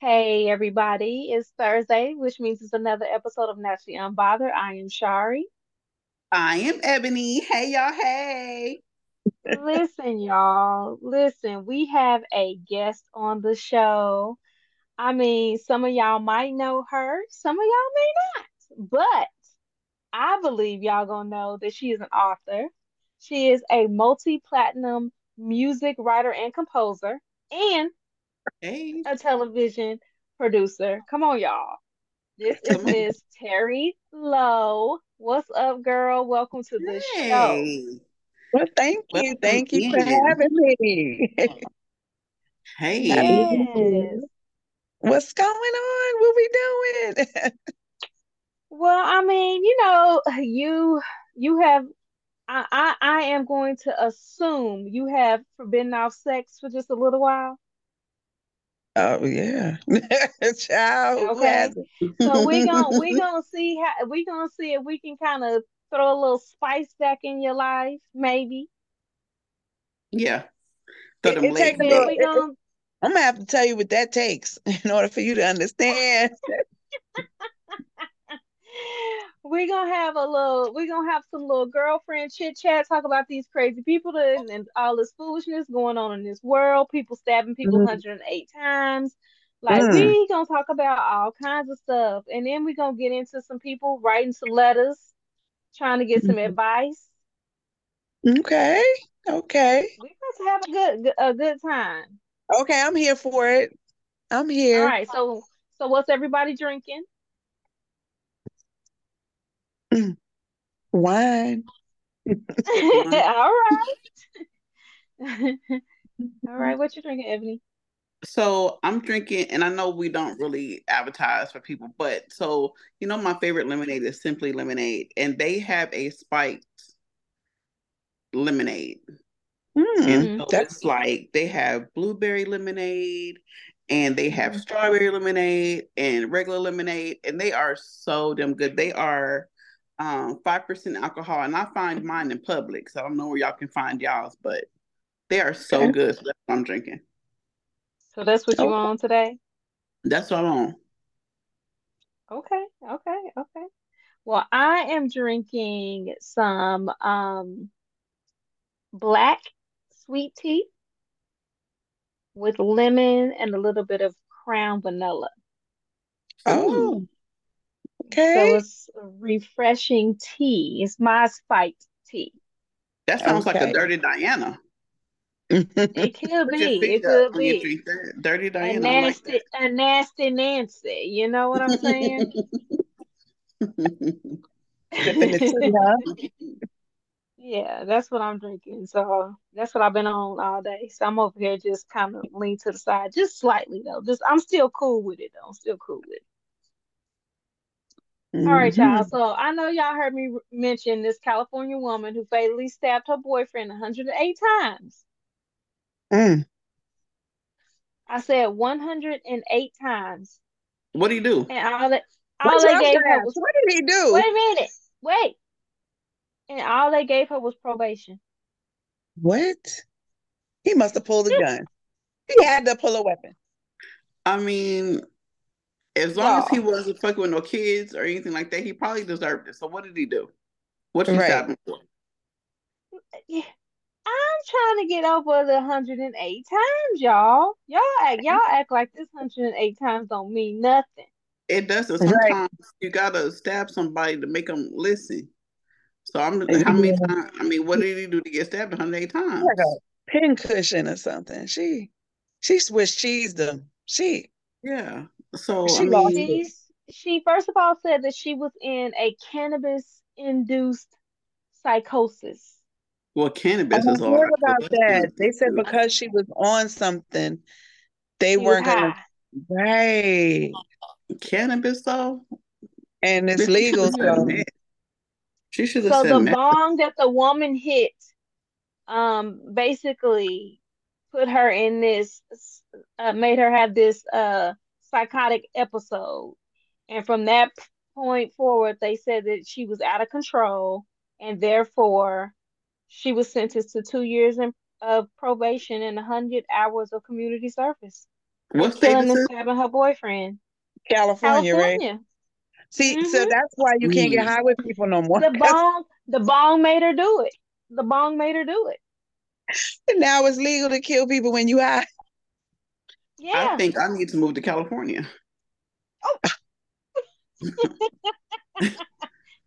Hey everybody, it's Thursday, which means it's another episode of Naturally Unbothered. I am Shari. I am Ebony. Hey y'all, hey. Listen, y'all, listen, we have a guest on the show. I mean, some of y'all might know her, some of y'all may not, but I believe y'all gonna know that she is an author. She is a multi-platinum music writer and composer, and Hey. a television producer. Come on, y'all. This is Miss Terri Lowe. What's up, girl? Welcome to the show. Well, thank you. Welcome Thank you for in. having me. Hey. Happy to be Yes. What's going on? What we doing? Well, I mean, you know, you you have I, I I am going to assume you have forbidden off sex for just a little while. Oh yeah. Child, Okay. hasn't? So we gonna we gonna see how we gonna see if we can kind of throw a little spice back in your life, maybe. Yeah. Throw them it legs takes See a if little, back. we it, it- gonna I'm gonna have to tell you what that takes in order for you to understand. We're gonna have a little, we're gonna have some little girlfriend chit chat, talk about these crazy people that, and, all this foolishness going on in this world, people stabbing people Mm, 108 times. Like, mm, we gonna talk about all kinds of stuff. And then we gonna get into some people writing some letters, trying to get some mm. advice. Okay. Okay. We're gonna have a good- a good time. Okay, I'm here for it. I'm here. all right so, so what's everybody drinking? Wine. All right. All right, what you drinking, Ebony? So I'm drinking, and I know we don't really advertise for people, but so you know, my favorite lemonade is Simply Lemonade, and they have a spiked lemonade. Mm, And so that's like they have blueberry lemonade and they have Mhm. strawberry lemonade and regular lemonade, and they are so damn good. They are um five percent alcohol, and I find mine in Publix. So I don't know where y'all can find y'all's, but they are so okay. good. So that's what I'm drinking. So that's what you Okay. on today? That's what I'm on. Okay, okay, okay. Well, I am drinking some um black sweet tea with lemon and a little bit of crown vanilla. Oh, Ooh, So it's refreshing tea. It's my spiked tea. that sounds like a Dirty Diana. It could Put your be. It could be. drink that. Dirty A Diana, I like nasty, a nasty Nancy. You know what I'm saying? that. Sipping the tea, huh? Yeah, that's what I'm drinking. So that's what I've been on all day. So I'm over here just kind of lean to the side, just slightly though. Just I'm still cool with it though. I'm still cool with it. All right, y'all. hmm So I know y'all heard me mention this California woman who fatally stabbed her boyfriend 108 times. Mm. I said 108 times, What do you do? and all that What all they drop gave her was What did he do? wait a minute, wait, and all they gave her was probation. What? He must have pulled a gun. He had to pull a weapon. I mean, as long as he wasn't fucking with no kids or anything like that, he probably deserved it. So what did he do? What she Right. stabbed him for? yeah, I'm trying to get over the 108 times, y'all. Y'all act, y'all act like this 108 times don't mean nothing. It doesn't. Right. Sometimes you gotta stab somebody to make them listen. So I'm how many times? I mean, what did he do to get stabbed 108 Like times? a pin cushion or something. She she Swiss cheesed them. She Yeah. So she lost mean, it. She's she first of all said that she was in a cannabis induced psychosis. well, I cannabis is a heard lot. So about that. They said because she was on something, they She weren't gonna high. right. Cannabis though, And it's listen legal, this so. She should have So said the meth. bong that the woman hit, um, basically put her in this, uh, made her have this uh psychotic episode, and from that point forward, they said that she was out of control, and therefore she was sentenced to two years in, of probation and a hundred hours of community service for What state killing is and stabbing her boyfriend. California, right? See, so Mhm. that's why you can't get high with people no more. The bong, the bong made her do it. The bong made her do it. now it's legal to kill people when you high. Yeah. I think I need to move to California. Oh.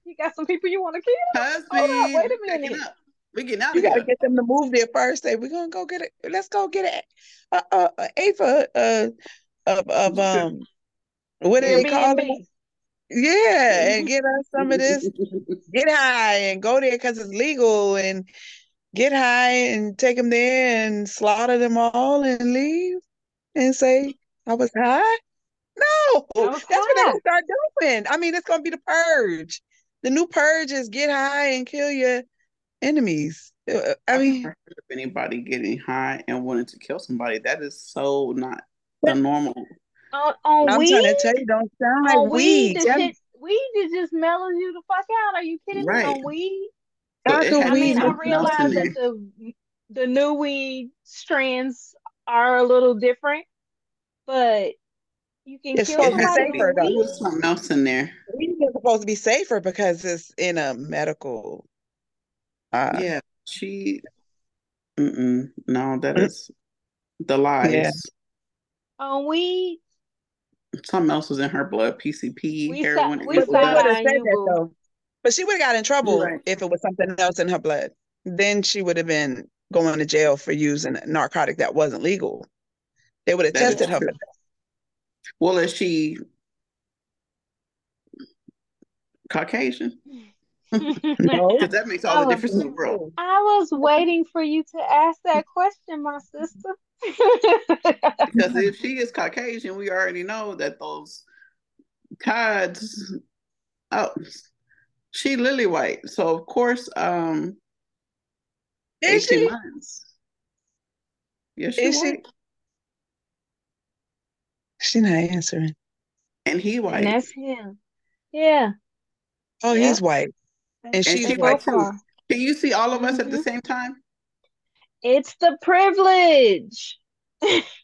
You got some people you want to kill? Husband, Hold on, wait a minute. We getting out You of gotta here. get them to move there first. Say we're gonna go get it. Let's go get it. Uh, uh, uh, AFA uh, of of um, what do they call it? Yeah, and get us some of this. Get high and go there because it's legal, and get high and take them there and slaughter them all and leave and say I was high. No, was that's what they're high. gonna start doing. I mean, it's gonna be the purge. The new purge is get high and kill your enemies. Uh, I mean, never heard of anybody getting high and wanting to kill somebody. That is so not the normal. On, on I'm weed? trying to tell you, don't sound like weed, weed. the shit, weed is just mellows you the fuck out. Are you kidding Right. me? On weed? So How it could had I to mean, weed I something else in realize that the the new weed strands are a little different, but you can It's kill It supposed to be somebody safer with though. There weed. was something else in there. Weed is supposed to be safer because it's in a medical. Uh, Yeah, she. Mm-mm, no, that Mm. the lies. On weed, Something else was in her blood. PCP, we heroin, si- it we But was they would done. have sideline said that though. But she would have got in trouble right. if it was something else in her blood. Then she would have been going to jail for using a narcotic that wasn't legal. They would have That is tested her for that. Well, is she Caucasian? No. Because that makes all I the was difference in the world. I was waiting for you to ask that question, my sister. Because if she is Caucasian, we already know that those cods. Oh, she lily white, so of course, um, Is eighteen she? months. Yes, she Is she? white, She not answering. and he And white, that's him. Yeah, Oh, yeah. he's white. And and she's she white white too. Can you see all of us at the hmm same time? It's the privilege.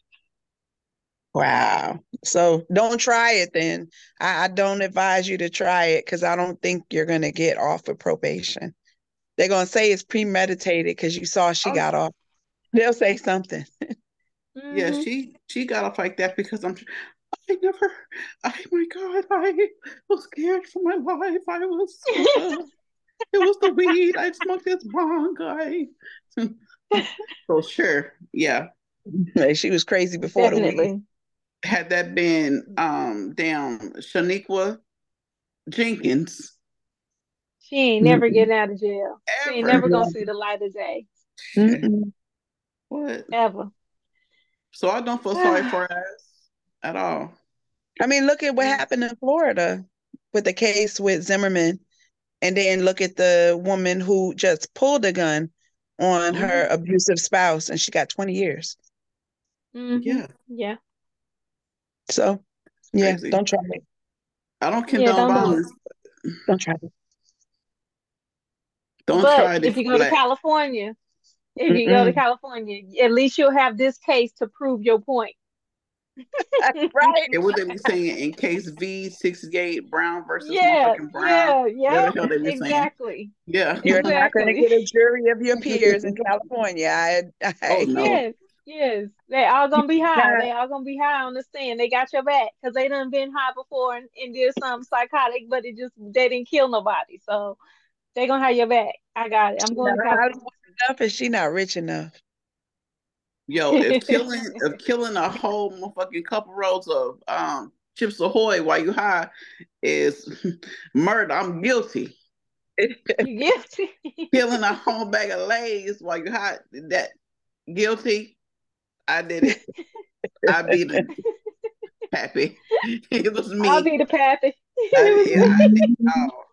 Wow. So don't try it then. I, I don't advise you to try it because I don't think you're going to get off of probation. They're going to say it's premeditated because you saw she Oh, got off. They'll say something. yeah, hmm she she got off like that because I'm. I never. Oh my God! I was scared for my life. I was. uh, it was the weed. I smoked this bong. I. so sure, yeah. She was crazy before the weed. Had that been um damn Shaniqua Jenkins She ain't never Mm-mm. getting out of jail. She ain't never gonna see the light of day. Mm-mm. What? Ever. So I don't feel sorry for us at all. I mean, look at what happened in Florida with the case with Zimmerman. And then look at the woman who just pulled a gun on her Mhm. abusive spouse and she got 20 years. hmm Yeah, Yeah. So, yeah, crazy. don't try it. I don't Yeah, condone don't do violence. Don't try it. Don't But try it if if you you're go to. California, if you go to California, at least you'll have this case to prove your point. Right. And what they be saying in case V sixty eight Brown versus Yeah, Brown. yeah, yeah, the hell they be saying. exactly. Yeah. You're not going to Exactly. get a jury of your peers in California. I, Oh no. Yes, yes. They all gonna be high. They all gonna be high on the stand. They got your back because they done been high before and, and did something psychotic, but it just they didn't kill nobody. So they gonna have your back. I got it. I'm going not to California. Hollywood enough and she not rich enough. Yo, if killing if killing a whole motherfucking couple rolls of um Chips Ahoy while you high is murder, I'm guilty. You guilty? Killing a whole bag of Lay's while you high, that guilty. I did it. I beat it. Happy. It was me. I'll be the pappy. I, yeah, I did. Oh,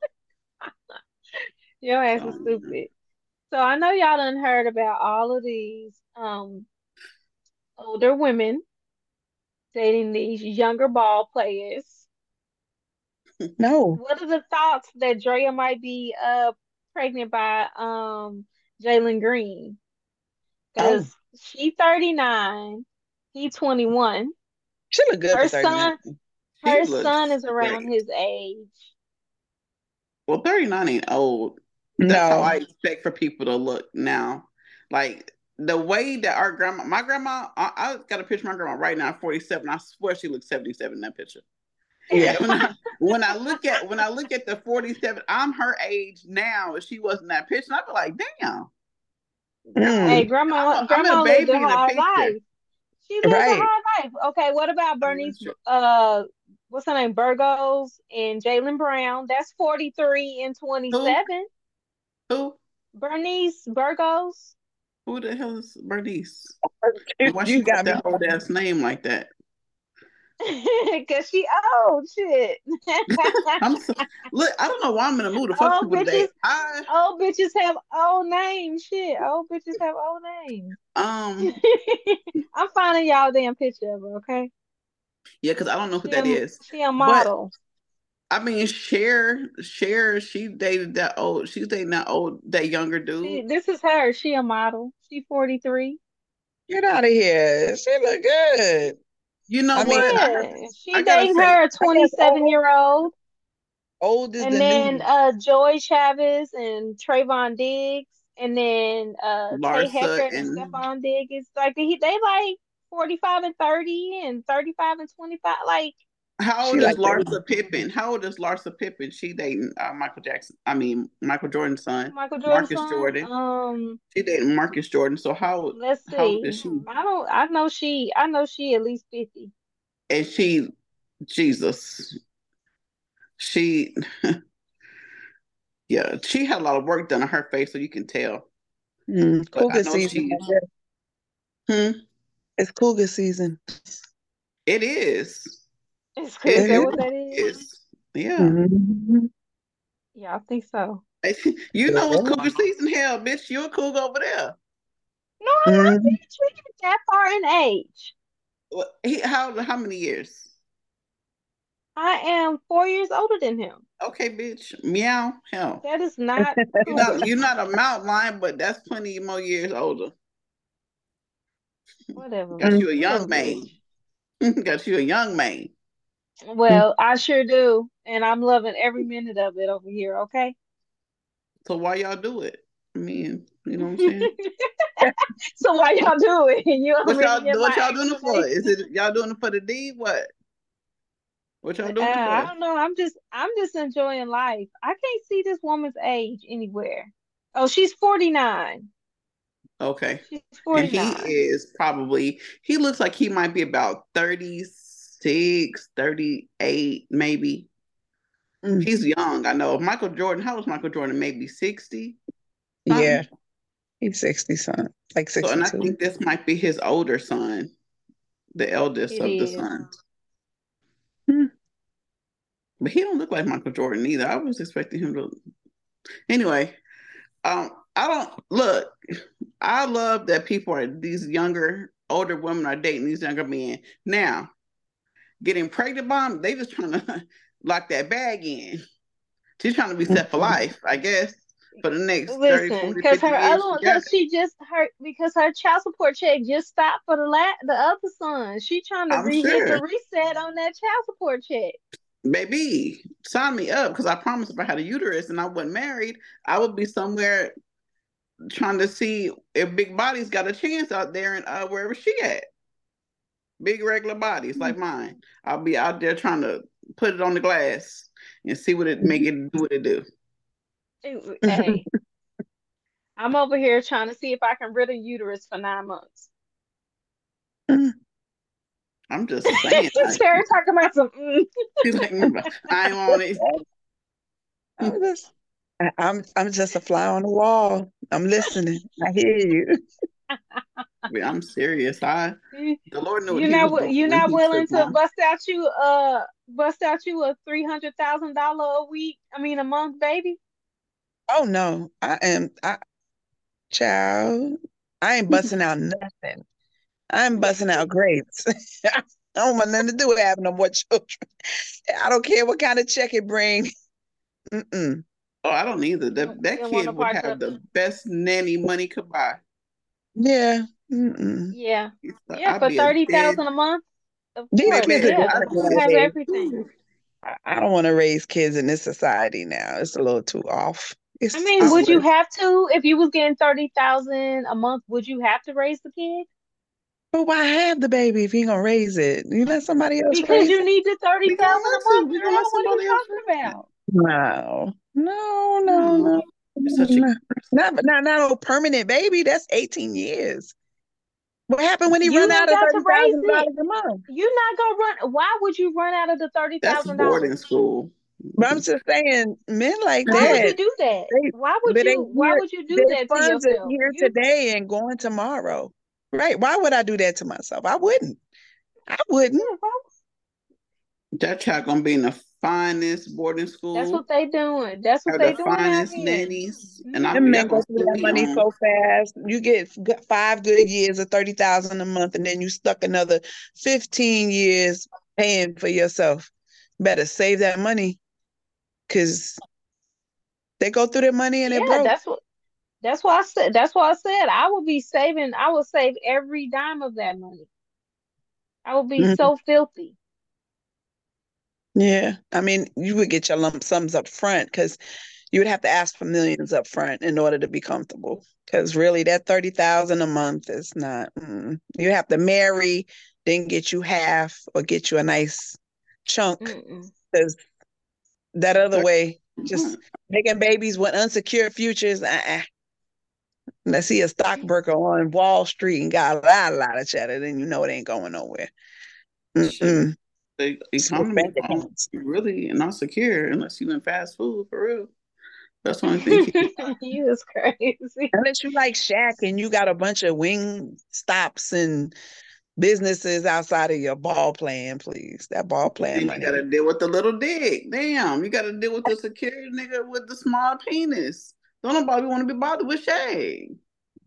Your ass is stupid. So I know y'all done heard about all of these um older women dating these younger ball players. No. What are the thoughts that Drea might be uh pregnant by um Jalen Green? Oh, Because she 39, he 21. she look good Her son, her son is around great. his age. Well, 39 ain't old. That's how No. I expect for people to look now. Like the way that our grandma, my grandma, I, I got a picture of my grandma right now, 47. I swear she looks 77 in that picture. Yeah. When I when I look at when I look at the 47, I'm her age now. If she wasn't that picture, I'd be like, damn. Mm. Hey, grandma, I'm a- I'm a grandma lived baby a hard life. She lived Right. a hard life. Okay, what about Bernice? sure. Uh, what's her name? Burgos and Jaylen Brown. That's 43 and 27. Who? Bernice Burgos. Who the hell is Bernice? Why she You got got that old ass name like that? Cause she old shit. I'm so, look. I don't know why I'm in the mood to fuck Old people today. bitches. I old bitches have old names. Shit, old bitches have old names. um I'm finding y'all damn picture of her. Okay, yeah, because I don't know who she that a, is. she a model. I mean, Cher, Cher, she dated that old. She's dating that old, that younger She, dude. this is her. She a model. She 43. Get out of here. She look good. You know I what? I, Yeah, she I gotta dating say, her a I guess 27 old, year old, old is and the then new. uh Joie Chavis and Trevon Diggs, and then uh Tay Larsa Heckert and and Stefon Diggs. It's like they they like 45 and 30 and 35 and 25. Like how She old is like baby. Larsa Pippen? How old is Larsa Pippen? She dating uh, Michael Jackson. I mean, Michael Jordan's son, Michael Jordan's Marcus son. Jordan. Um, She dating Marcus Jordan. So how let's how old see. is she? I don't. I know she. I know she at least 50. And she, Jesus, she, yeah, she had a lot of work done on her face, so you can tell. Mm, But I cougar season. she. Hmm, It's cougar season. it is. Is, is It, It that it what is. that is? is. Yeah. Mhm. Yeah, I think so. You know it's Yeah. cougar season. Hell, bitch, You're a cougar over there. No, I'm not bitch. We ain't that far in age. Well, he, how how many years? I am four years older than him. Okay, bitch. Meow. Hell, That is not you're not you're not a mountain lion, but that's plenty more years older. Whatever. Got you a Mhm. young man. Got you a young man. Well, I sure do, and I'm loving every minute of it over here. Okay. So why y'all do it? I mean, you know what I'm saying? so why y'all do it? You What y'all what y'all doing it for? Is it y'all doing it for the D? What? What y'all Uh, doing it I don't know. I'm just I'm just enjoying life. I can't see this woman's age anywhere. Oh, she's 49. Okay. She's And he is probably he looks like he might be about 36, 38, maybe. Mm. He's young, I know. Michael Jordan, how old is Michael Jordan? Maybe 60? Yeah. He's 60 son. Like So and I think this might be his older son, the eldest It of the sons. Hmm. But he don't look like Michael Jordan either. I was expecting him to anyway. Um, I don't look. I love that people are these younger, older women are dating these younger men. Now, getting pregnant by them, they just trying to lock that bag in. She's trying to be set for Mhm. life, I guess, for the next 30, Listen, 40, because 50 her years. other because she just her because her child support check just stopped for the la the other son. She trying to I'm re-hit the reset on that child support check. Baby, sign me up because I promise if I had a uterus and I wasn't married, I would be somewhere trying to see if Big Body's got a chance out there and uh, wherever she at. Big regular bodies like mine. I'll be out there trying to put it on the glass and see what it make it do what it do. Hey, I'm over here trying to see if I can rid a uterus for nine months. I'm just saying. I, Sarah talking about some. Mm. she's like, "Mm, I ain't on it. I'm just, I'm, I'm just a fly on the wall. I'm listening. I hear you. Yeah, I'm serious. I the Lord knew You're not doing you're not willing to bust out you uh bust out you a three hundred thousand dollar a week. I mean a month, baby. Oh no, I am. I child, I ain't busting out nothing. I'm busting out grapes. I don't want nothing to do with having no more children. I don't care what kind of check it bring. Mm-mm. Oh, I don't either. That that kid would have the best nanny money could buy. Yeah. Mm-mm. Yeah. Yeah, I'd for thirty dead a month. Of These kids are yeah. I'd have be a nowadays. everything. I, don't want to raise kids in this society now. It's a little too off. I mean, would you have to if you was getting thirty thousand a month? Would you have to raise the kid but why have the baby if you gonna raise it? You let somebody else because you it? need the thirty We a month, girl? What are you talking about? No, no, no, No, no, you're such a. Mm-hmm. Not not not a permanent baby. That's 18 years. What happened when he You run out of got to thirty raise thousand it. dollars a month? You're not gonna run. Why would you run out of the thirty that's boarding dollars? school. But I'm just saying, men like Why would that, you do that? they Why would but they you? Why would you do that to yourself? here You today and going tomorrow. Right. Why would I do that to myself? I wouldn't. I wouldn't. That child gonna be in the finest boarding school. that's what they doing. That's what they the doing out finest here. nannies, and I Them y'all men go through that money on. so fast. You get five good years of thirty thousand a month, and then you stuck another fifteen years paying for yourself. Better save that money, cause they go through their money and they're broke. that's what. That's why I said. That's why I said I would be saving. I would save every dime of that money. I would be Mhm. so filthy. Yeah, I mean, you would get your lump sums up front because you would have to ask for millions up front in order to be comfortable. Because really, that thirty thousand a month is not. Mm. You have to marry, then get you half, or get you a nice chunk. Because that other way, just making babies with unsecured futures. Uh-uh. Let's see a stockbroker on Wall Street and got a lot, a lot of chatter, then you know it ain't going nowhere. Mm-mm. The Switch economy bank don't really not secure unless you in fast food for real. That's the only thing. keep- You is crazy. Unless you like Shaq and you got a bunch of wing stops and businesses outside of your ball playing, please. That ball playing Then you money. gotta deal with the little dick. Damn, you gotta deal with the security nigga with the small penis. Don't nobody want to be bothered with Shay.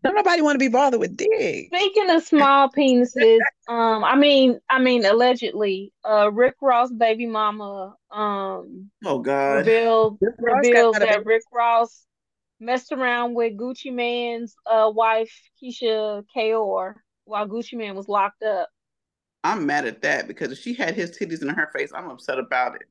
Don't nobody want to be bothered with dick. Speaking of small penises, um, I mean, I mean, allegedly, uh, Rick Ross' baby mama, um, Oh God. revealed Rick revealed that baby. Rick Ross messed around with Gucci Mane's uh wife Keyshia Ka'oir while Gucci Mane was locked up. I'm mad at that because if she had his titties in her face, I'm upset about it.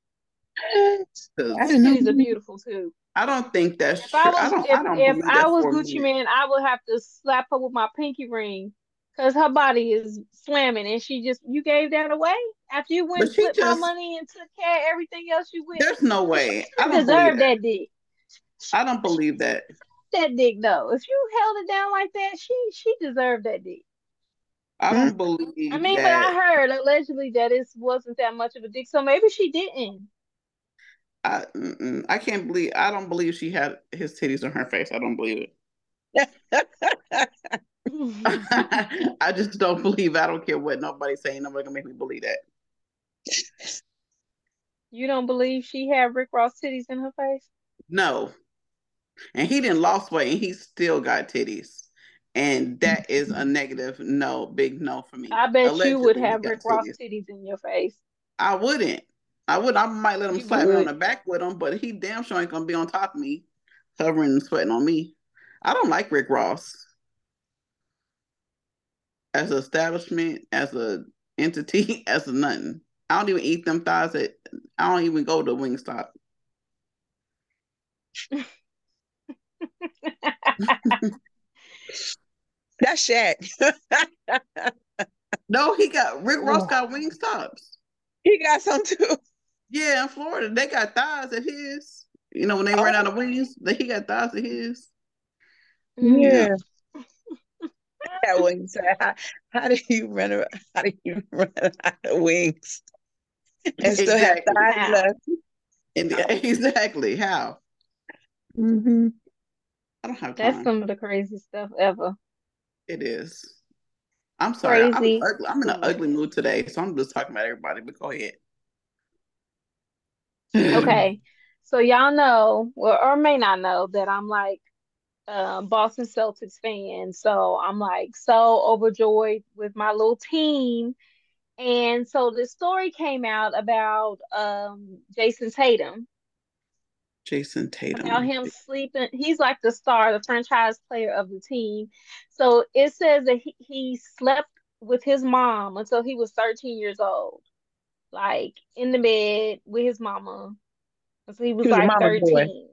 I Because didn't are beautiful too. I don't think that's If true. I I don't. if I don't if I was Gucci minute. Mane, I would have to slap her with my pinky ring because her body is slamming, and she just you gave that away after you went But and she my money and took care of everything else you went. There's no way. I don't deserve that. that dick. I don't believe that. That dick though. If you held it down like that, she she deserved that dick. I Mm. don't believe. I believe mean, but I heard allegedly that it wasn't that much of a dick, so maybe she didn't. I. I can't believe. I don't believe she had his titties on her face. I don't believe it. I just don't believe. I don't care what nobody's saying. Nobody gonna make me believe that. You don't believe she had Rick Ross titties in her face? No. And he didn't lost weight, and he still got titties, and that is a negative no, big no for me. I bet you would have got Rick Ross titties. titties in your face. I wouldn't. I would. I might let him You slap me on the back with him, but he damn sure ain't gonna be on top of me, hovering and sweating on me. I don't like Rick Ross as an establishment, as a entity, as a nothing. I don't even eat them thighs. At, I don't even go to Wingstop. That's Shaq. No, he got Rick Ross oh. got Wingstops. he got some too. Yeah, in Florida, they got thighs of his. You know, when they ran out of wings, that he got thighs of his. Yeah. That what he said. How, how do you run? a- How do you run out of wings and still have thighs How? left? And, exactly. How? Mm-hmm. I don't have That's time. some of the crazy stuff ever. It is. I'm sorry. I'm ugly. I'm in an ugly mood today, so I'm just talking about everybody. But go ahead. Okay. So y'all know, or, or may not know, that I'm like uh, Boston Celtics fan. So I'm like so overjoyed with my little team. And so the story came out about um, Jayson Tatum. Jayson Tatum. About him sleeping. He's like the star, the franchise player of the team. So it says that he, he slept with his mom until he was 13 years old. Like in the bed with his mama. So he was, He was like 13.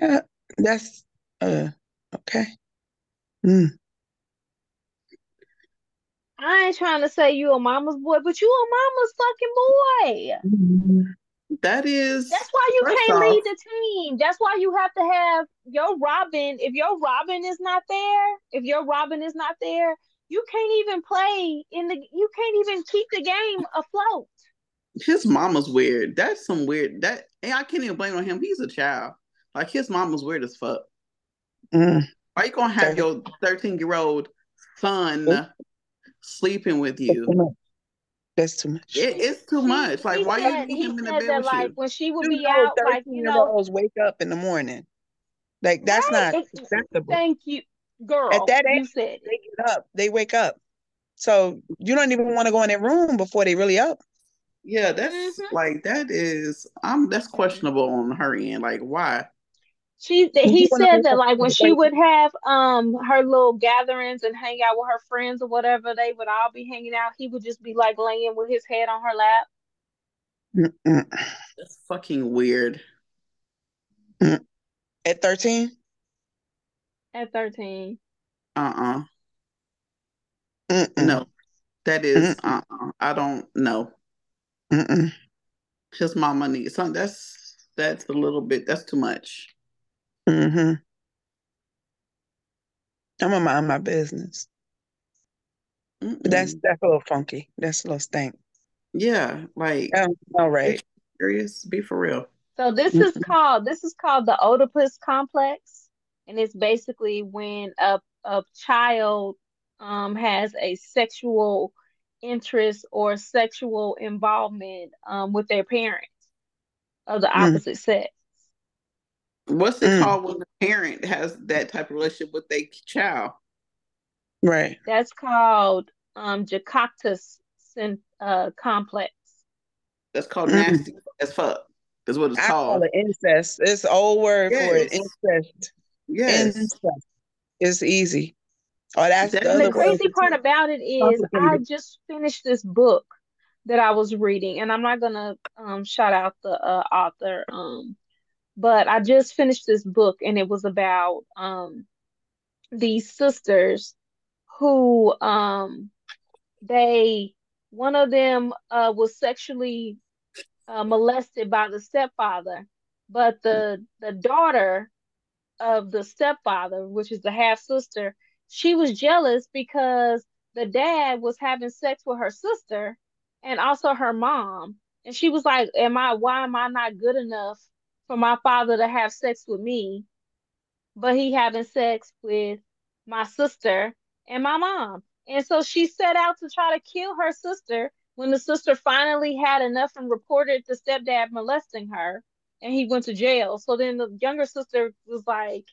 Yeah, that's uh okay. Mm. I ain't trying to say you a mama's boy, but you a mama's fucking boy. Mm-hmm. That is That's why you can't lead the team. That's why you have to have your Robin. If your Robin is not there, if your Robin is not there, you can't even play in the. You can't even keep the game afloat. his mama's weird. That's some weird that and I can't even blame it on him. He's a child. Like his mama's weird as fuck. Mm. Why you gonna have your 13 year old son sleeping with you? That's too much. It, it's too He- much. Like he why said, you he leave him in the said bed that with like you? when she would You be know, out, like you know, wake up in the morning. Like that's right? not Ex- acceptable. Thank you, girl. At that you age, said they get up. They wake up. So you don't even want to go in their room before they really up. Yeah, that's Mhm. like that is um that's questionable on her end. Like why? She he said that like when she would have um her little gatherings and hang out with her friends or whatever, they would all be hanging out. He would just be like laying with his head on her lap. Mm-mm. That's fucking weird. At 13? At 13. Uh-uh. Mm-mm. No. That is uh-uh. I don't know. Mm-mm. His mama needs something. That's that's a little bit that's too much. Mm-hmm. I'm gonna mind my business. That's Mm-mm. that's a little funky. That's a little stank. Yeah, like Um, all right. serious. Be for real. So this is called this is called the Oedipus complex, and it's basically when a a child um has a sexual interest or sexual involvement um with their parents of the Mm. opposite sex. What's it Mm. called when the parent has that type of relationship with their child? Right. That's called um Jocasta syn- uh complex. That's called Mm. nasty as fuck. That's what it's I call called. it incest. It's old word for it. Incest. Yes. Incest. It's easy. Oh, that's the the crazy part about it is I just finished this book that I was reading, and I'm not gonna um shout out the uh, author, um, but I just finished this book, and it was about um these sisters who um they one of them uh was sexually uh, molested by the stepfather, but the the daughter of the stepfather, which is the half sister, she was jealous because the dad was having sex with her sister and also her mom. And she was like, Am I why am I not good enough for my father to have sex with me? But he having sex with my sister and my mom. And so she set out to try to kill her sister when the sister finally had enough and reported the stepdad molesting her and he went to jail. So then the younger sister was like,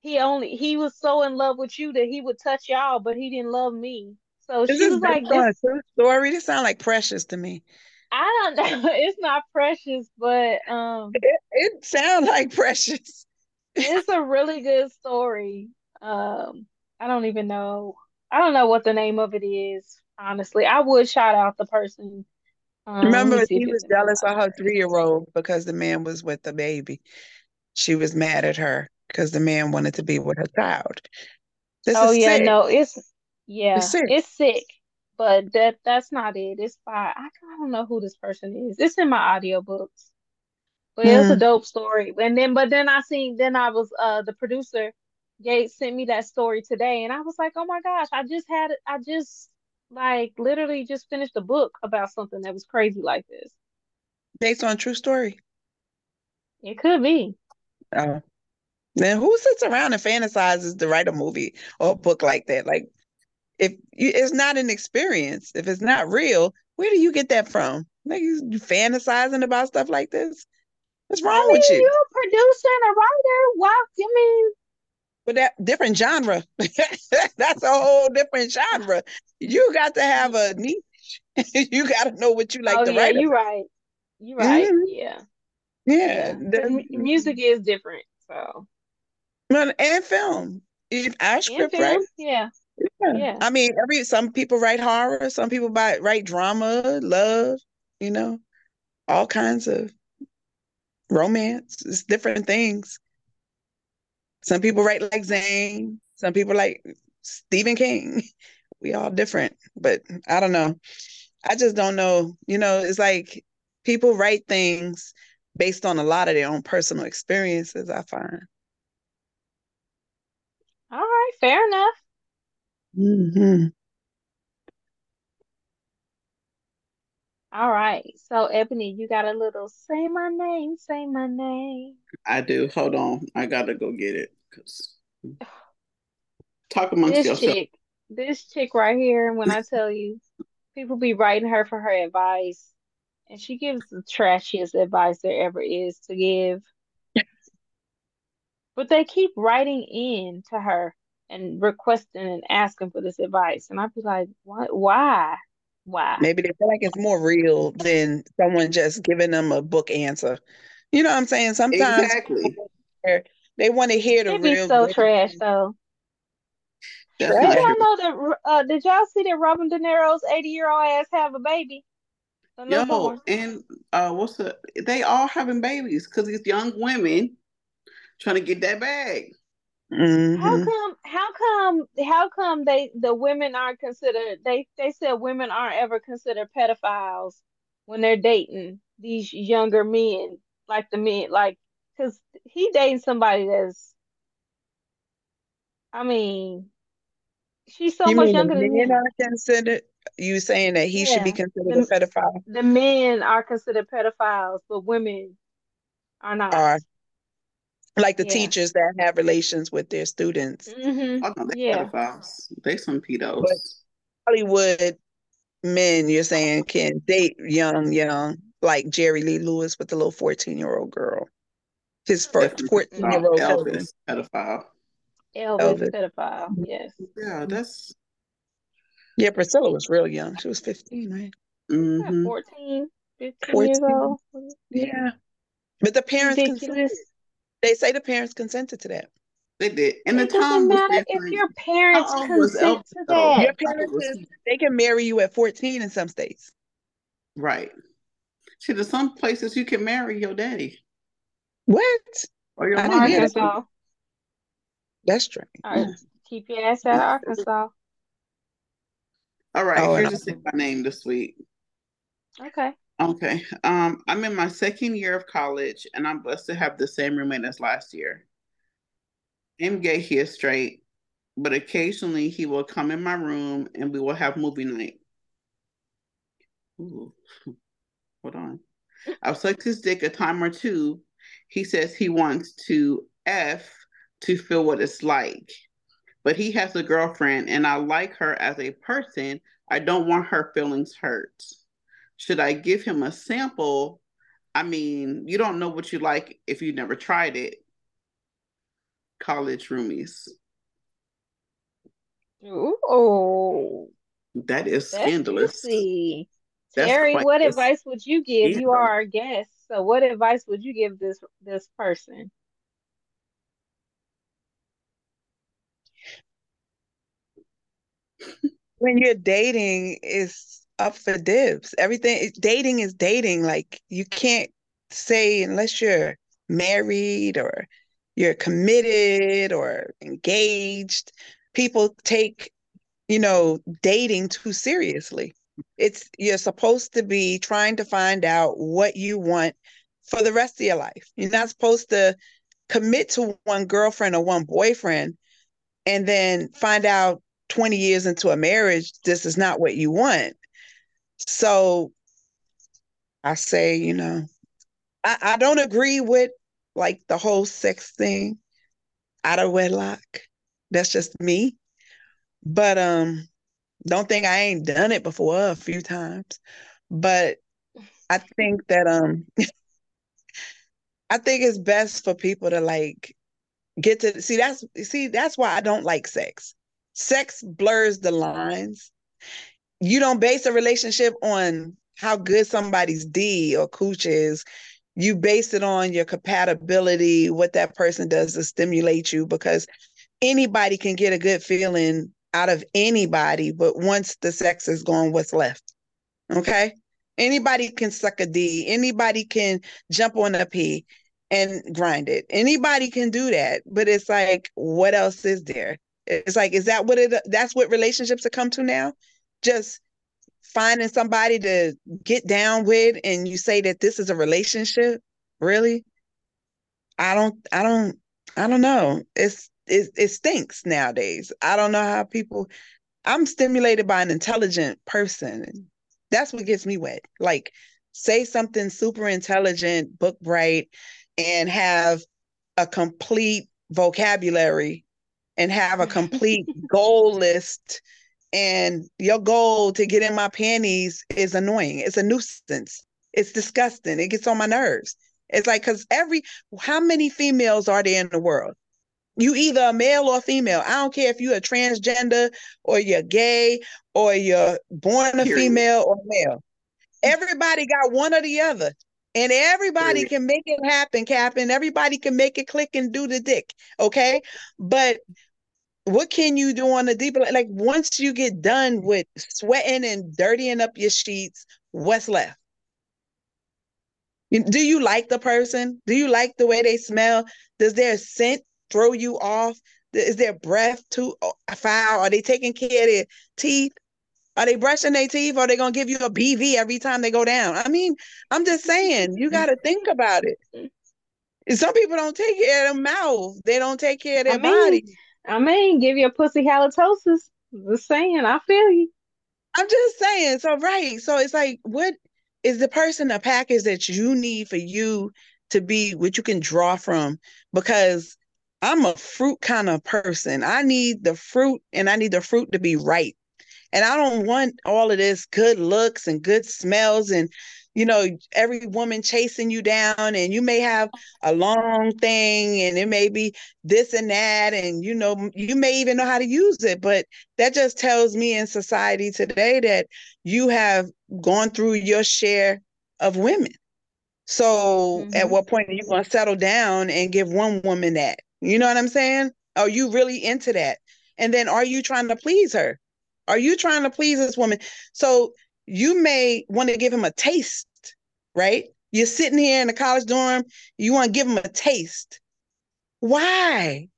he only he was so in love with you that he would touch y'all, but he didn't love me. So Is she this was like, this true story? This sounds like precious to me. I don't know, it's not precious, but um, It, it sounds like precious. it's a really good story. Um, I don't even know. I don't know what the name of it is, honestly. I would shout out the person. Um, Remember, he was it's in my jealous of her three year old because the man was with the baby. She was mad at her because the man wanted to be with her child. This Oh yeah, sick. no, it's yeah, It's sick. it's sick, but that that's not it. It's by I don't know who this person is. It's in my audiobooks. But it's a Mm. dope story. And then but then I seen then I was uh the producer Gates sent me that story today and I was like, "Oh my gosh, I just had it I just like literally just finished a book about something that was crazy like this." Based on true story. It could be. Oh. Then who sits around and fantasizes to write a movie or a book like that? Like, if you, it's not an experience, if it's not real, where do you get that from? Like, you, you fantasizing about stuff like this? What's I wrong mean, with you? you're a producer and a writer. Why? I mean, But that different genre. That's a whole different genre. You got to have a niche. you got to know what you like oh to yeah, write. you're right. You're right. Mhm. Yeah, Yeah, yeah. mu- music is different. So and film. And script, film, right? yeah, Yeah. Yeah. I mean, every some people write horror, some people buy, write drama, love, you know, all kinds of romance. It's different things. Some people write like Zane, some people like Stephen King. We all different, but I don't know. I just don't know. You know, it's like people write things based on a lot of their own personal experiences, I find. all right, fair enough. hmm All right, so Ebony, you got a little say my name, say my name. I do. Hold on. I gotta go get it. Cause talk amongst This yourself. chick, this chick right here, when I tell you, people be writing her for her advice, and she gives the trashiest advice there ever is to give. But they keep writing in to her and requesting and asking for this advice, and I'd be like, what? Why? Why? Maybe they feel like it's more real than someone just giving them a book answer. You know what I'm saying? Sometimes Exactly. They want to hear the It'd be so gritty trash thing. though. That's Trash. not Did y'all know that? Uh, did y'all see that Robin De Niro's eighty-year-old ass have a baby, a Yo, newborn? and uh, what's the? They all having babies because these young women trying to get that bag. How Mhm. come? How come? How come they the women aren't considered? They they said women aren't ever considered pedophiles when they're dating these younger men, like the men, like because he dating somebody that's. I mean, she's so You much mean younger the than men him. are considered? You saying that he should be Yeah, considered a the pedophile? the men are considered pedophiles, but women are not. Or like the Yeah. teachers that have relations with their students? hmm Oh no, they Yeah. pedophiles. They some pedos. But Hollywood men, you're saying, can date young, young, like Jerry Lee Lewis with the little 14 year old girl. His first 14 year old cousin, Elvis pedophile. Elvis Elvis. pedophile. Yes. Yeah, that's Yeah, Priscilla was real young. She was 15, right? Yeah, hmm 14, 15 years old. Yeah. But the parents consented. They say the parents consented to that. they did. And the It doesn't time was matter if your parents How old was consent Elvis to that. Your parents, was is, they can marry you at 14 in some states. Right. See, there's some places you can marry your daddy What? or your I didn't mom. hear that. Arkansas. That's strange. All right, keep your ass out of Arkansas. All right, Oh, here's and a say my name this week. Okay. Okay. Um, I'm in my second year of college and I'm blessed to have the same roommate as last year. I'm gay, he is straight, but occasionally he will come in my room and we will have movie night. Ooh, hold on. I've sucked his dick a time or two. He says he wants to F to feel what it's like. But he has a girlfriend and I like her as a person. I don't want her feelings hurt. Should I give him a sample? I mean, you don't know what you like if you never tried it. College roomies. Ooh, That is that's scandalous. Terri, what advice would you give? You are our guest, so what advice would you give this this person? when you're dating it's up for dibs. Everything dating is dating. Like you can't say unless you're married or you're committed or engaged people take you know dating too seriously it's you're supposed to be trying to find out what you want for the rest of your life you're not supposed to commit to one girlfriend or one boyfriend and then find out 20 years into a marriage, this is not what you want. So I say, you know, I, I don't agree with like the whole sex thing out of wedlock. That's just me. But um don't think I ain't done it before a few times. But I think that um I think it's best for people to like get to see that's see that's why I don't like sex. Sex blurs the lines. You don't base a relationship on how good somebody's D or cooch is. You base it on your compatibility, what that person does to stimulate you, because anybody can get a good feeling out of anybody, but once the sex is gone, what's left? Okay. Anybody can suck a D. Anybody can jump on a P and grind it. Anybody can do that. But it's like, what else is there? It's like, is that what it that's what relationships have come to now? Just finding somebody to get down with and you say that this is a relationship? Really? I don't I don't I don't know. It's it, it stinks nowadays. I don't know how people I'm stimulated by an intelligent person. That's what gets me wet. Like say something super intelligent, book bright, and have a complete vocabulary and have a complete goal list and your goal to get in my panties is annoying. It's a nuisance. It's disgusting. It gets on my nerves. It's like because every how many females are there in the world you either a male or female. I don't care if you're a transgender or you're gay or you're born a Period. female or male. Everybody got one or the other. And everybody Period. can make it happen, Captain. Everybody can make it click and do the dick. Okay. But what can you do on the deeper like once you get done with sweating and dirtying up your sheets, what's left? Do you like the person? Do you like the way they smell? Does their scent throw you off? Is their breath too uh, foul? Are they taking care of their teeth? Are they brushing their teeth? Or are they gonna give you a BV every time they go down? I mean, I'm just saying, you got to think about it. Some people don't take care of their mouth. They don't take care of their I mean, body. I mean, give you a pussy halitosis. Just saying, I feel you. I'm just saying. So right. So it's like, what is the person a package that you need for you to be what you can draw from? Because I'm a fruit kind of person. I need the fruit and I need the fruit to be ripe. And I don't want all of this good looks and good smells and you know every woman chasing you down and you may have a long thing and it may be this and that and you know you may even know how to use it but that just tells me in society today that you have gone through your share of women so mm-hmm. at what point are you going to settle down and give one woman that you know what I'm saying? Are you really into that? And then are you trying to please her? Are you trying to please this woman? So you may want to give him a taste, right? You're sitting here in the college dorm, you want to give him a taste. Why?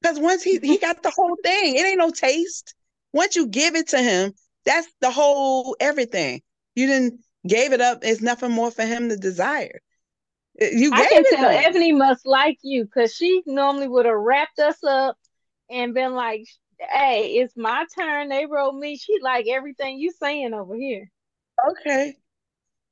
Because once he he got the whole thing, it ain't no taste. Once you give it to him, that's the whole everything. You didn't gave it up. It's nothing more for him to desire. You I can tell Ebony must like you because she normally would have wrapped us up and been like, "Hey, it's my turn." They wrote me. She like everything you saying over here. Okay,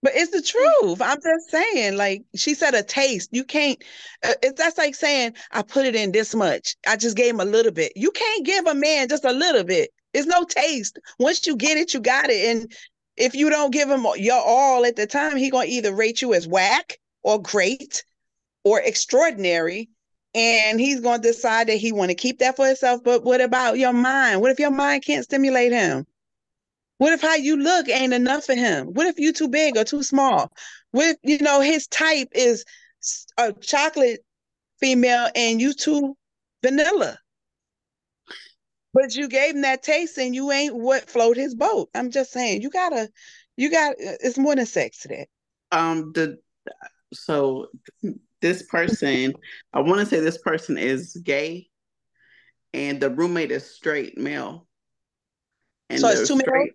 but it's the truth. I'm just saying. Like she said, a taste. You can't. Uh, it's that's like saying I put it in this much. I just gave him a little bit. You can't give a man just a little bit. It's no taste. Once you get it, you got it. And if you don't give him your all at the time, he gonna either rate you as whack or great or extraordinary and he's going to decide that he want to keep that for himself but what about your mind? What if your mind can't stimulate him? What if how you look ain't enough for him? What if you too big or too small? What if you know his type is a chocolate female and you too vanilla. But you gave him that taste and you ain't what float his boat. I'm just saying you gotta you got it's more than sex to that. Um the so this person, I want to say this person is gay, and the roommate is straight male. And so it's two straight,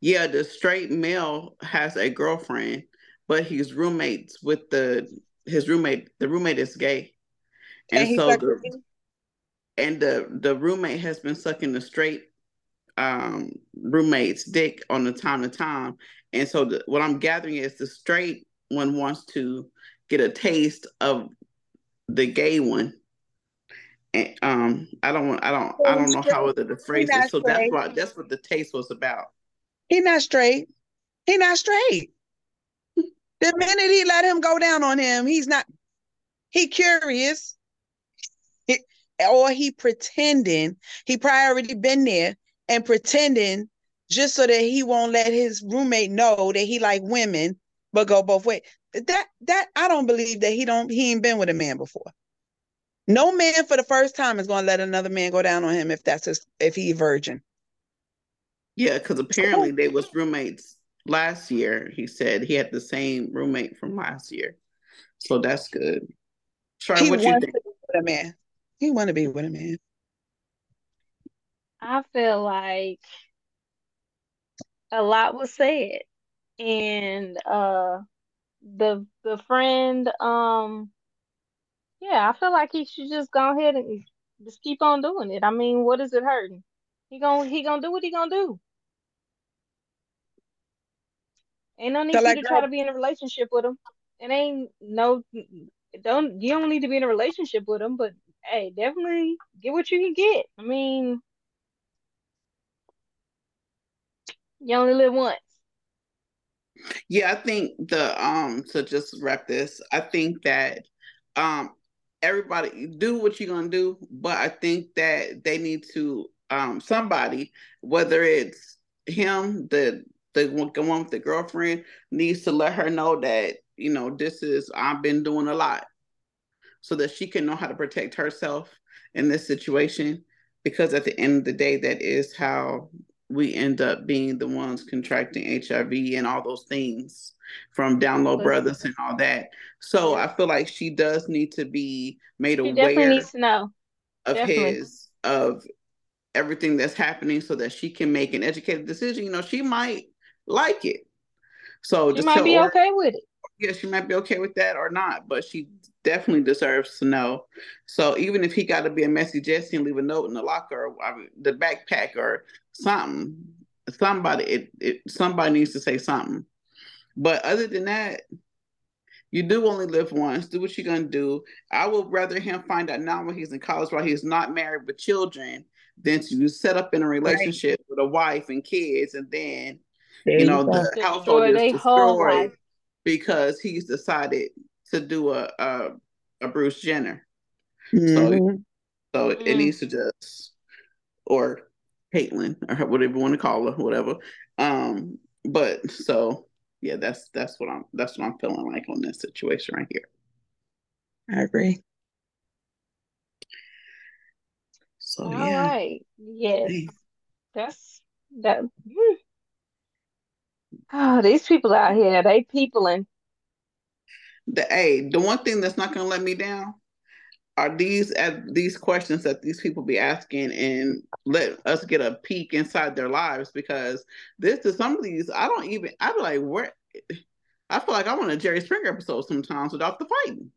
Yeah, the straight male has a girlfriend, but he's roommates with the his roommate. The roommate is gay, and, and so the, and the the roommate has been sucking the straight um roommate's dick on the time to time. And so the, what I'm gathering is the straight one wants to get a taste of the gay one. And um, I don't want, I don't, I don't know how other the phrase is. So that's what that's what the taste was about. He not straight. He not straight. The minute he let him go down on him, he's not he curious. He, or he pretending he probably already been there and pretending just so that he won't let his roommate know that he like women, but go both ways. That that I don't believe that he don't he ain't been with a man before. No man for the first time is gonna let another man go down on him if that's his if he virgin. Yeah, because apparently they was roommates last year. He said he had the same roommate from last year, so that's good. Try what you think. with a man. He want to be with a man. I feel like a lot was said, and uh, the the friend, um, yeah, I feel like he should just go ahead and just keep on doing it. I mean, what is it hurting? He gonna he gonna do what he gonna do. Ain't no need So for you like to try to be in a relationship with him. It ain't no don't you don't need to be in a relationship with him, but hey, definitely get what you can get. I mean, you only live once. Yeah, I think the um to just wrap this, I think that um everybody do what you're gonna do, but I think that they need to um somebody, whether it's him, the the one with the girlfriend, needs to let her know that you know this is I've been doing a lot, so that she can know how to protect herself in this situation. Because at the end of the day, that is how we end up being the ones contracting HIV and all those things from download brothers and all that. So. I feel like she does need to be made she aware definitely needs to know of definitely. his of everything that's happening so that she can make an educated decision. You know, she might like it. So she just might be her, okay with it. Yeah, she might be okay with that or not, but she definitely deserves to know. So even if he got to be a messy Jesse and leave a note in the locker, or I mean, the backpack, or something, somebody, it, it somebody needs to say something. But other than that, you do only live once. Do what you're gonna do. I would rather him find out now when he's in college while he's not married with children than to set up in a relationship right. with a wife and kids and then there you know you the household is destroyed because he's decided to do a a, a Bruce Jenner. Mm-hmm. So so mm-hmm. it needs to just or Caitlyn or whatever you want to call her, whatever. Um, but so yeah, that's that's what I'm that's what I'm feeling like on this situation right here. I agree. So All yeah. right. Yes. Hey. That's that. Oh, these people out here, they peopling. The A, the one thing that's not gonna let me down are these at these questions that these people be asking and let us get a peek inside their lives because this to some of these I don't even I be like where I feel like I want a Jerry Springer episode sometimes without the fighting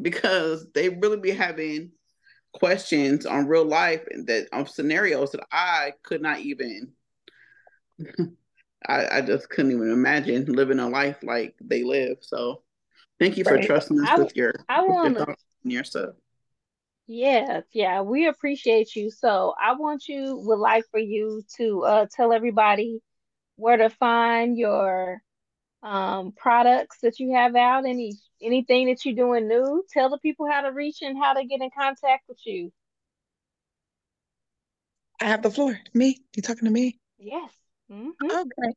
because they really be having questions on real life and that of scenarios that I could not even I, I just couldn't even imagine living a life like they live. So thank you for right. trusting us I, with your, I thoughts and your stuff. Yes, yeah, we appreciate you. So I want you would like for you to uh, tell everybody where to find your um, products that you have out, any anything that you're doing new. Tell the people how to reach and how to get in contact with you. I have the floor. Me? You talking to me? Yes. Mm-hmm. Okay.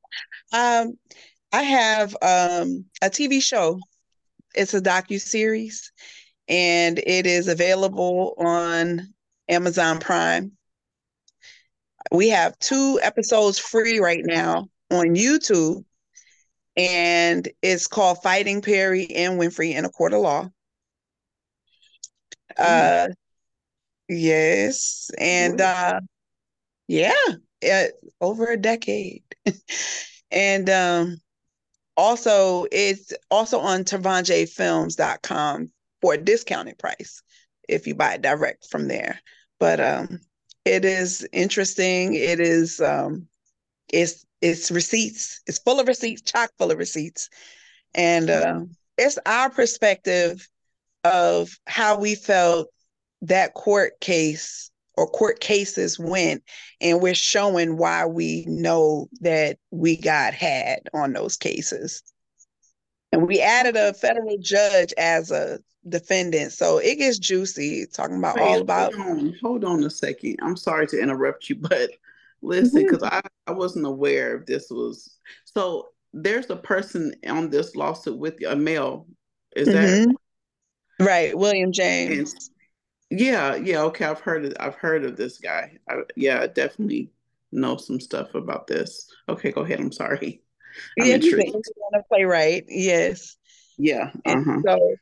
Um, I have um a TV show. It's a docu series, and it is available on Amazon Prime. We have two episodes free right now on YouTube, and it's called Fighting Perry and Winfrey in a Court of Law. Uh, yes, and uh, yeah, it, over a decade. and um, also, it's also on TavanjeFilms.com for a discounted price if you buy it direct from there. But um, it is interesting. It is um, it's it's receipts. It's full of receipts, chock full of receipts, and uh, it's our perspective of how we felt that court case or court cases went and we're showing why we know that we got had on those cases And we added a federal judge as a defendant. So it gets juicy talking about Wait, all about hold on, hold on a second. I'm sorry to interrupt you, but listen, because I, I wasn't aware if this was so there's a person on this lawsuit with a male. Is that Mhm. right, William and James. yeah, yeah, okay. I've heard of I've heard of this guy. I, yeah, I definitely know some stuff about this. Okay, go ahead. I'm sorry. I'm Yeah, he's an. Indiana playwright. Yes. Yeah, uh-huh. so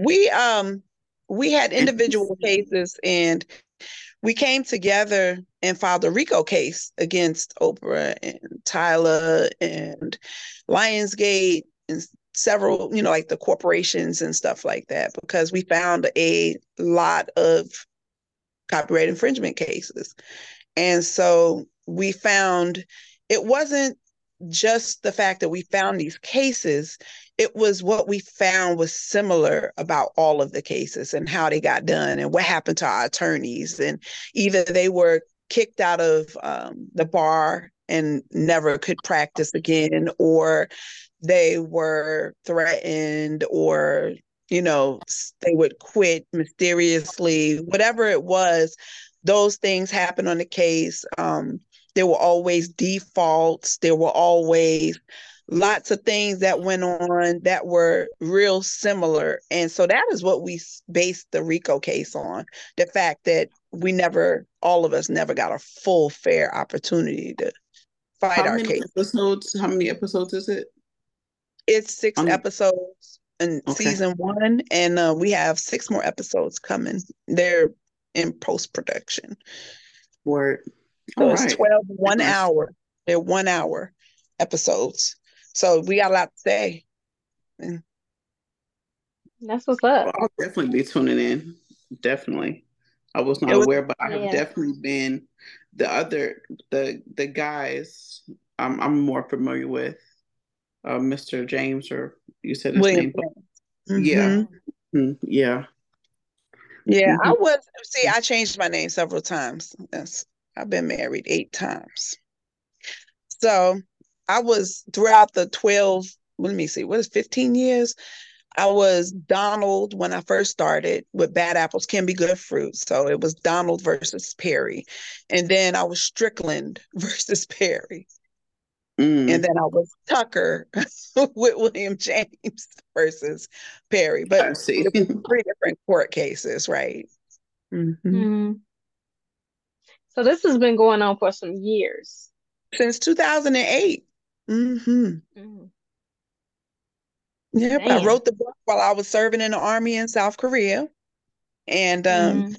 we um we had individual cases and we came together and filed a RICO case against Oprah and Tyler and Lionsgate and several, you know, like the corporations and stuff like that, because we found a lot of copyright infringement cases. And so we found it wasn't just the fact that we found these cases, it was what we found was similar about all of the cases and how they got done and what happened to our attorneys. And either they were kicked out of um, the bar and never could practice again, or they were threatened, or you know, they would quit mysteriously, whatever it was, those things happened on the case. Um, there were always defaults, there were always lots of things that went on that were real similar. And so that is what we based the RICO case on the fact that we never, all of us never got a full, fair opportunity to fight How our case. episodes? How many episodes is it? It's six Um, episodes in Okay. season one, and uh, we have six more episodes coming. They're in post production. Word. So All it's right. 12, one Nice. hour. They're one hour episodes. So we got a lot to say. And That's what's up. Well, I'll definitely be tuning in. Definitely. I was not was aware, but I have Yeah. definitely been the other the the guys I'm I'm more familiar with. Uh, Mr. James, or you said his William name. but- James. Yeah. Mhm. Mm, yeah. Yeah, I Mhm. was, see, I changed my name several times. Yes, I've been married eight times. So I was throughout the 12, let me see, what is 15 years? I was Donald when I first started with Bad Apples Can Be Good Fruit. So it was Donald versus Perry. And then I was Strickland versus Perry. Mm. And then I was Tucker with William James versus Perry. I But see. three different court cases, right? Mhm. Mhm. So this has been going on for some years. Since 2008. hmm Mhm. Yep, I wrote the book while I was serving in the army in South Korea. And um, Mhm.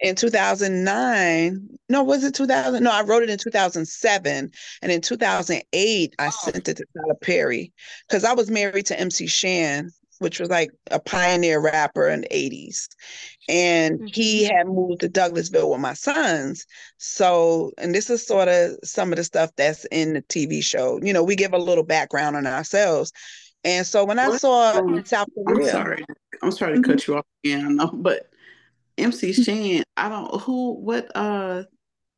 in 2009, no, was it 2000? No, I wrote it in 2007. And in 2008, I sent it to Tyler Perry because I was married to MC Shan, which was like a pioneer rapper in the 80s. And he had moved to Douglasville with my sons. So, and this is sort of some of the stuff that's in the TV show. You know, we give a little background on ourselves. And so when I saw Um, in South I'm Korea, sorry. I'm sorry to cut you off again, I know, but MC Shan, I don't who what uh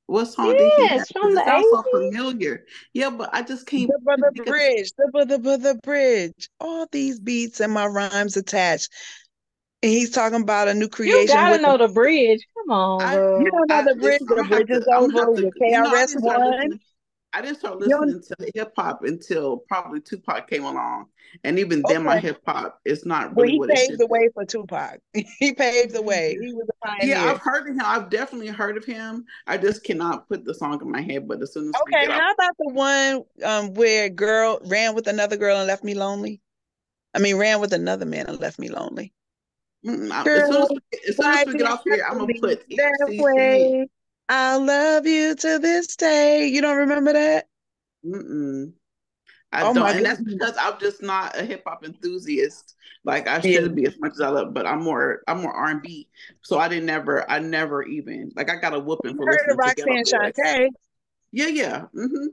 what song did he have? Yes, from the it sounds so 80s. familiar. Yeah, but I just can't The brother think of bridge, the brother brother bridge, all these beats and my rhymes attached. And he's talking about a new creation. You creation gotta with know the bridge. Come on, I- you don't know I, the bridge, I'm the gonna have bridge is to, I'm gonna over have you know, KRS One. I didn't start listening to hip hop until probably Tupac came along, and even then, my hip hop is not Well, really he what it paved the be. way for Tupac. He paved the way. He was a pioneer. Yeah. I've heard of him. I've definitely heard of him. I just cannot put the song in my head. But as soon as Okay, how about the one um where girl ran with another girl and left me lonely? I mean, ran with another man and left me lonely. Mm, I- as soon as we, as soon as we get off here, I'm gonna put that way? I'll love you to this day. You don't remember that? Mm-mm. I Oh don't, and that's because I'm just not a hip hop enthusiast like I Yeah. should be as much as I love. But I'm more, I'm more R and B. So I didn't never, I never even like I got a whooping for Heard of listening to Ghetto Roxanne Boys. Shante? Yeah, yeah. hmm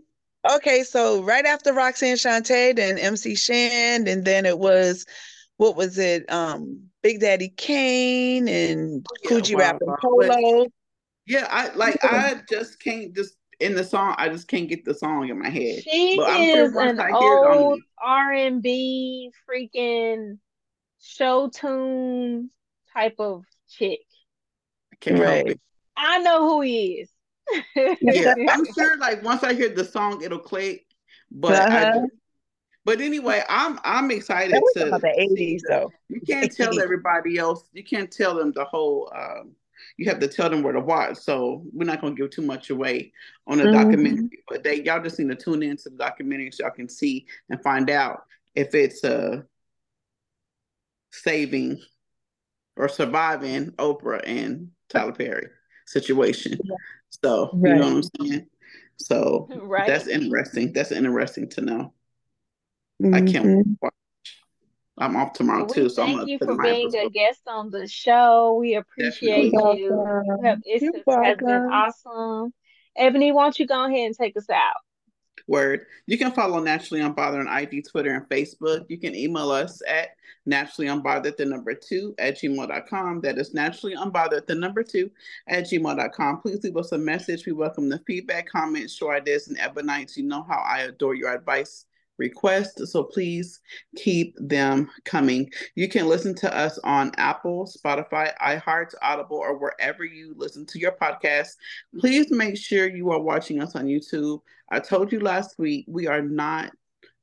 Okay, so right after Roxanne Shante, then MC Shan, and then it was what was it? Um, Big Daddy Kane and Yeah, Kool G wow, Rap and wow. Polo. Yeah, I like I just can't just in the song. I just can't get the song in my head. She But is sure an I hear it on- old R and B freaking show tune type of chick. I can't help Right. it. I know who he is. Yeah, I'm sure. Like once I hear the song, it'll click. But Uh-huh. but anyway, I'm I'm excited to about the eighties though. You can't tell everybody else. You can't tell them the whole. Um, you have to tell them where to watch. So we're not gonna give too much away on the Mhm. documentary. But they y'all just need to tune into the documentary so y'all can see and find out if it's uh saving or surviving Oprah and Tyler Perry situation. So you know what I'm saying. So right. that's interesting. That's interesting to know. I can't Mhm. watch. I'm off tomorrow Well, too, we so I'm thank gonna you for my being a guest on the show. We appreciate Definitely. you. You Welcome. it's, You're has been awesome. Ebony, why don't you go ahead and take us out? Word. You can follow Naturally Unbothered on IG, Twitter, and Facebook. You can email us at naturally unbothered the number two at gmail.com. That is naturally unbothered the number two at gmail.com. Please leave us a message. We welcome the feedback, comments, short ideas, and ebonites. You know how I adore your advice requests. So please keep them coming. You can listen to us on Apple, Spotify, iHeart, Audible, or wherever you listen to your podcast. Please make sure you are watching us on YouTube. I told you last week we are not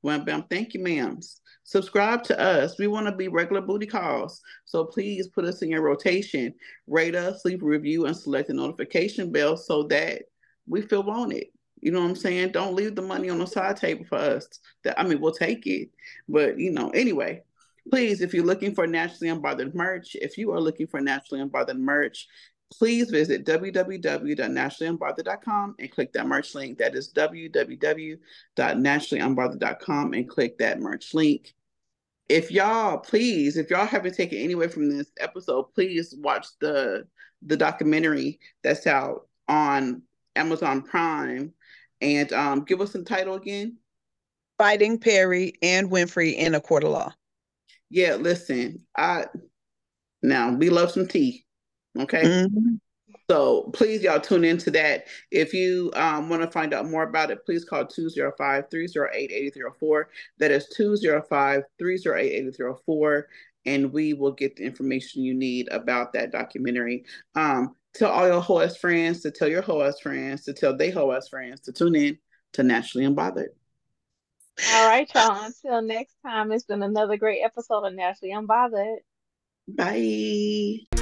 well, bam, thank you, ma'ams. Subscribe to us. We want to be regular booty calls. So please put us in your rotation. Rate us, leave a review, and select the notification bell so that we feel wanted. You know what I'm saying? Don't leave the money on the side table for us. That I mean, we'll take it. But you know, anyway, please, if you're looking for naturally unbothered merch, if you are looking for naturally unbothered merch, please visit www.naturallyunbothered.com and click that merch link. That is www.naturallyunbothered.com and click that merch link. If y'all, please, if y'all haven't taken anywhere from this episode, please watch the the documentary that's out on Amazon Prime and um, give us the title again. Fighting Perry and Winfrey in a court of law. Yeah, listen, I now we love some tea. Okay. Mhm. So please, y'all tune into that. If you um, want to find out more about it, please call 205 308 8004. That is 205 308 8004. And we will get the information you need about that documentary. Um, tell all your HOS friends to tell your HOS friends to tell their HOS friends to tune in to Naturally Unbothered. All right, y'all. Until next time, it's been another great episode of Naturally Unbothered. Bye.